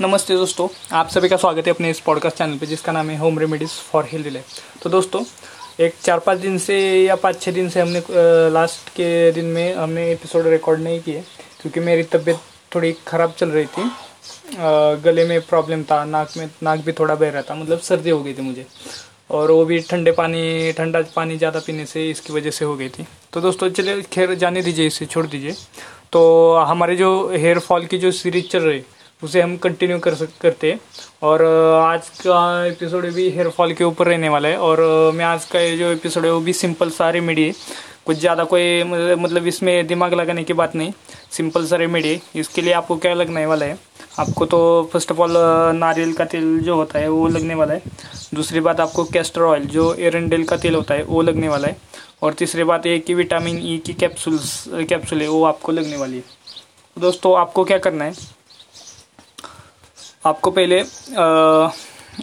नमस्ते दोस्तों, आप सभी का स्वागत है अपने इस पॉडकास्ट चैनल पे, जिसका नाम है home remedies for health life तो दोस्तों, एक चार पाँच दिन से या पाँच छः दिन से हमने लास्ट के दिन में हमने एपिसोड रिकॉर्ड नहीं किए, क्योंकि मेरी तबीयत थोड़ी ख़राब चल रही थी। गले में प्रॉब्लम था, नाक में, नाक भी थोड़ा बह रहा था मतलब सर्दी हो गई थी मुझे। और वो भी ठंडे पानी, ठंडा पानी ज़्यादा पीने से इसकी वजह से हो गई थी। तो दोस्तों, चलिए खैर जाने दीजिए, इसे छोड़ दीजिए। तो हमारे जो हेयर फॉल की जो सीरीज़ चल रही उसे हम कंटिन्यू कर सक, करते हैं। और आज का एपिसोड भी हेयर फॉल के ऊपर रहने वाला है। और मैं आज का ये जो एपिसोड है, वो भी सिंपल सा रेमेडी है। कुछ ज़्यादा कोई मतलब इसमें दिमाग लगाने की बात नहीं। सिंपल सा रेमेडी है। इसके लिए आपको क्या लगने वाला है? आपको तो फ़र्स्ट ऑफ़ ऑल नारियल का तेल जो होता है, वो लगने वाला है। दूसरी बात, आपको कैस्टर ऑयल जो एरेंडल का तेल होता है, वो लगने वाला है। और तीसरी बात, ये कि विटामिन ई की कैप्सूल्स कैप्सूल है, वो आपको लगने वाली है। दोस्तों, आपको क्या करना है? आपको पहले आ,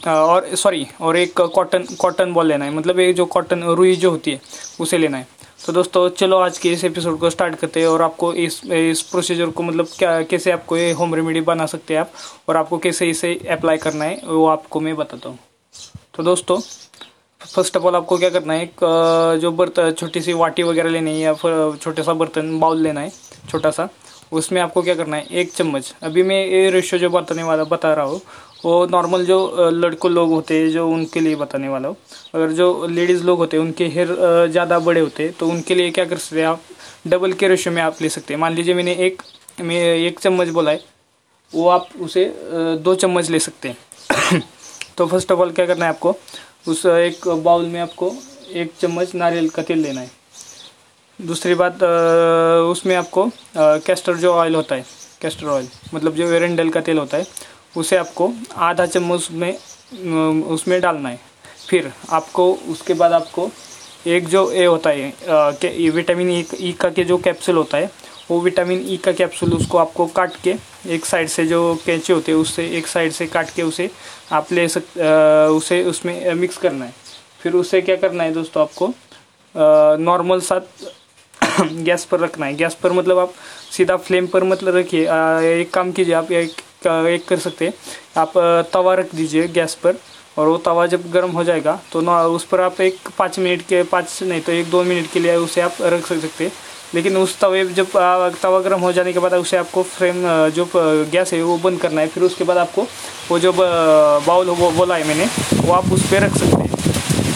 और सॉरी और एक कॉटन कॉटन बॉल लेना है। मतलब ये जो कॉटन रुई जो होती है उसे लेना है। तो दोस्तों चलो आज के इस एपिसोड को स्टार्ट करते हैं और आपको इस इस प्रोसीजर को मतलब क्या कैसे आपको ये होम रेमेडी बना सकते हैं आप और आपको कैसे इसे अप्लाई करना है वो आपको मैं बताता हूँ। तो दोस्तों फ़र्स्ट ऑफ़ ऑल आपको क्या करना है एक जो बर्तन छोटी सी वाटी वगैरह लेनी है या फिर छोटा सा बर्तन बाउल लेना है छोटा सा। उसमें आपको क्या करना है? एक चम्मच। अभी मैं ये रेशो जो बताने वाला, बता रहा हूँ, वो नॉर्मल जो लड़कों लोग होते हैं, जो उनके लिए बताने वाला हूँ। अगर जो लेडीज़ लोग होते हैं, उनके हेयर ज़्यादा बड़े होते हैं तो उनके लिए क्या कर सकते हैं आप? डबल के रेशो में आप ले सकते हैं। मान लीजिए मैंने एक, मैं एक चम्मच बोला है, वो आप उसे दो चम्मच ले सकते हैं। तो फ़र्स्ट ऑफ़ ऑल क्या करना है आपको? उस, एक बाउल में आपको एक चम्मच नारियल का तेल लेना है। दूसरी बात उसमें आपको कैस्टर जो ऑयल होता है कैस्टर ऑयल मतलब जो एरेंडल का तेल होता है, उसे आपको आधा चम्मच में उसमें डालना है। फिर आपको, उसके बाद आपको एक जो ए होता है विटामिन ई ई का के जो कैप्सूल होता है, वो विटामिन ई का कैप्सूल उसको आपको काट के, एक साइड से जो कैंचे होते हैं, उससे एक साइड से काट के उसे आप ले सक उसे उसमें मिक्स करना है। फिर उसे क्या करना है दोस्तों आपको नॉर्मल साथ गैस पर रखना है। गैस पर मतलब आप सीधा फ्लेम पर मतलब रखिए। एक काम कीजिए, आप एक एक कर सकते हैं। आप तवा रख दीजिए गैस पर और वो तवा जब गर्म हो जाएगा तो ना उस पर आप एक पाँच मिनट के, पाँच नहीं तो एक दो मिनट के लिए उसे आप रख सकते हैं। लेकिन उस तवे जब तवा गर्म हो जाने के बाद उसे आपको फ्रेम जो गैस है वो बंद करना है। फिर उसके बाद आपको वो जो बाउल वो बोला है मैंने, वो आप उस पर रख सकते हैं।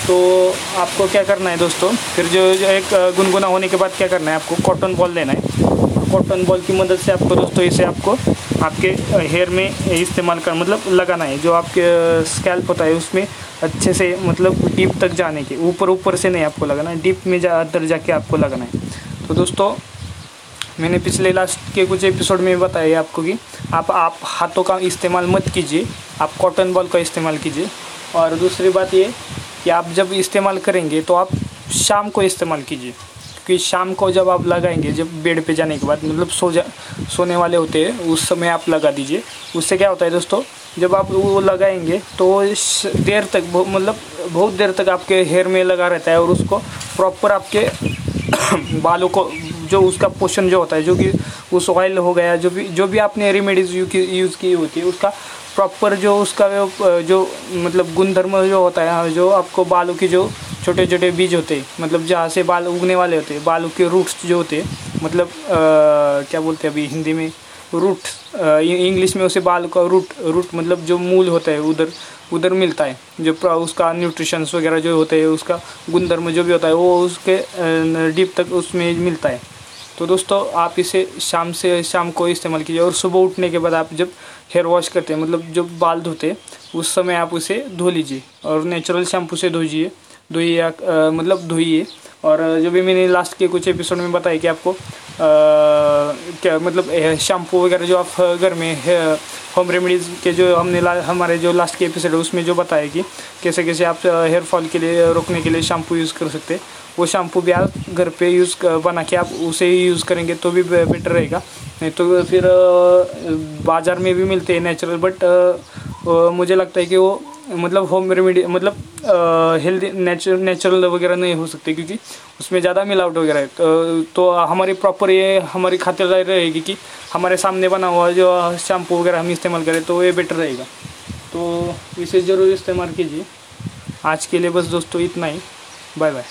तो आपको क्या करना है दोस्तों? फिर जो, एक गुनगुना होने के बाद क्या करना है आपको? कॉटन बॉल लेना है। कॉटन बॉल की मदद से आपको दोस्तों इसे आपको आपके हेयर में इस्तेमाल कर मतलब लगाना है। जो आपके स्कैल्प होता है उसमें अच्छे से मतलब डीप तक जाने के ऊपर ऊपर से नहीं आपको लगाना है। डीप में जा अंदर जाके आपको लगाना है। तो दोस्तों मैंने पिछले लास्ट के कुछ एपिसोड में बताया आपको कि आप आप हाथों का इस्तेमाल मत कीजिए। आप कॉटन बॉल का इस्तेमाल कीजिए। और दूसरी बात ये कि आप जब इस्तेमाल करेंगे तो आप शाम को इस्तेमाल कीजिए। क्योंकि शाम को जब आप लगाएँगे, जब बेड पे जाने के बाद मतलब सो जा, सोने वाले होते हैं, उस समय आप लगा दीजिए। उससे क्या होता है दोस्तों, जब आप वो लगाएँगे तो देर तक मतलब बहुत देर तक आपके हेयर में लगा रहता है और उसको प्रॉपर आपके बालों को, जो उसका पोषण जो होता है, जो कि उस ऑयल हो गया, जो भी जो भी आपने रेमेडीज यूज़ की होती है, उसका प्रॉपर जो उसका जो मतलब गुणधर्म जो होता है जो आपको बालों के जो छोटे छोटे बीज होते हैं मतलब जहाँ से बाल उगने वाले होते हैं बालों के रूट्स जो होते हैं मतलब आ, क्या बोलते हैं अभी हिंदी में? रूट इंग्लिश में उसे बाल का रूट रूट मतलब जो मूल होता है उधर उधर मिलता है जो उसका न्यूट्रिशंस वगैरह जो होते हैं उसका गुणधर्म जो भी होता है वो उसके डीप तक उसमें मिलता है। तो दोस्तों आप इसे शाम से शाम को इस्तेमाल कीजिए और सुबह उठने के बाद आप जब हेयर वॉश करते हैं मतलब जब बाल धोते उस समय आप उसे धो लीजिए और नेचुरल शैम्पू से धोजिए धोइए मतलब धोइए। और जो भी मैंने लास्ट के कुछ एपिसोड में बताया कि आपको आ, क्या मतलब शैम्पू वगैरह जो आप घर में होम रेमेडीज़ के जो हमने ला, हमारे जो लास्ट के एपिसोड है उसमें जो बताया कि कैसे कैसे आप हेयर फॉल के लिए रोकने के लिए शैम्पू यूज़ कर सकते वो शैम्पू भी आप घर पे यूज़ बना के आप उसे ही यूज़ करेंगे तो भी बेटर रहेगा। नहीं तो फिर बाज़ार में भी मिलते हैं नेचुरल बट मुझे लगता है कि वो मतलब होम रेमेडी मतलब हेल्दी नेचुरल नेचुरल वगैरह नहीं हो सकते क्योंकि उसमें ज़्यादा मिलावट वगैरह है। तो, तो हमारी प्रॉपर ये हमारी खातिरदारी रहेगी कि हमारे सामने बना हुआ जो शैम्पू वगैरह हम इस्तेमाल करें तो ये बेटर रहेगा। तो इसे ज़रूर इस्तेमाल कीजिए। आज के लिए बस दोस्तों इतना ही। Bye bye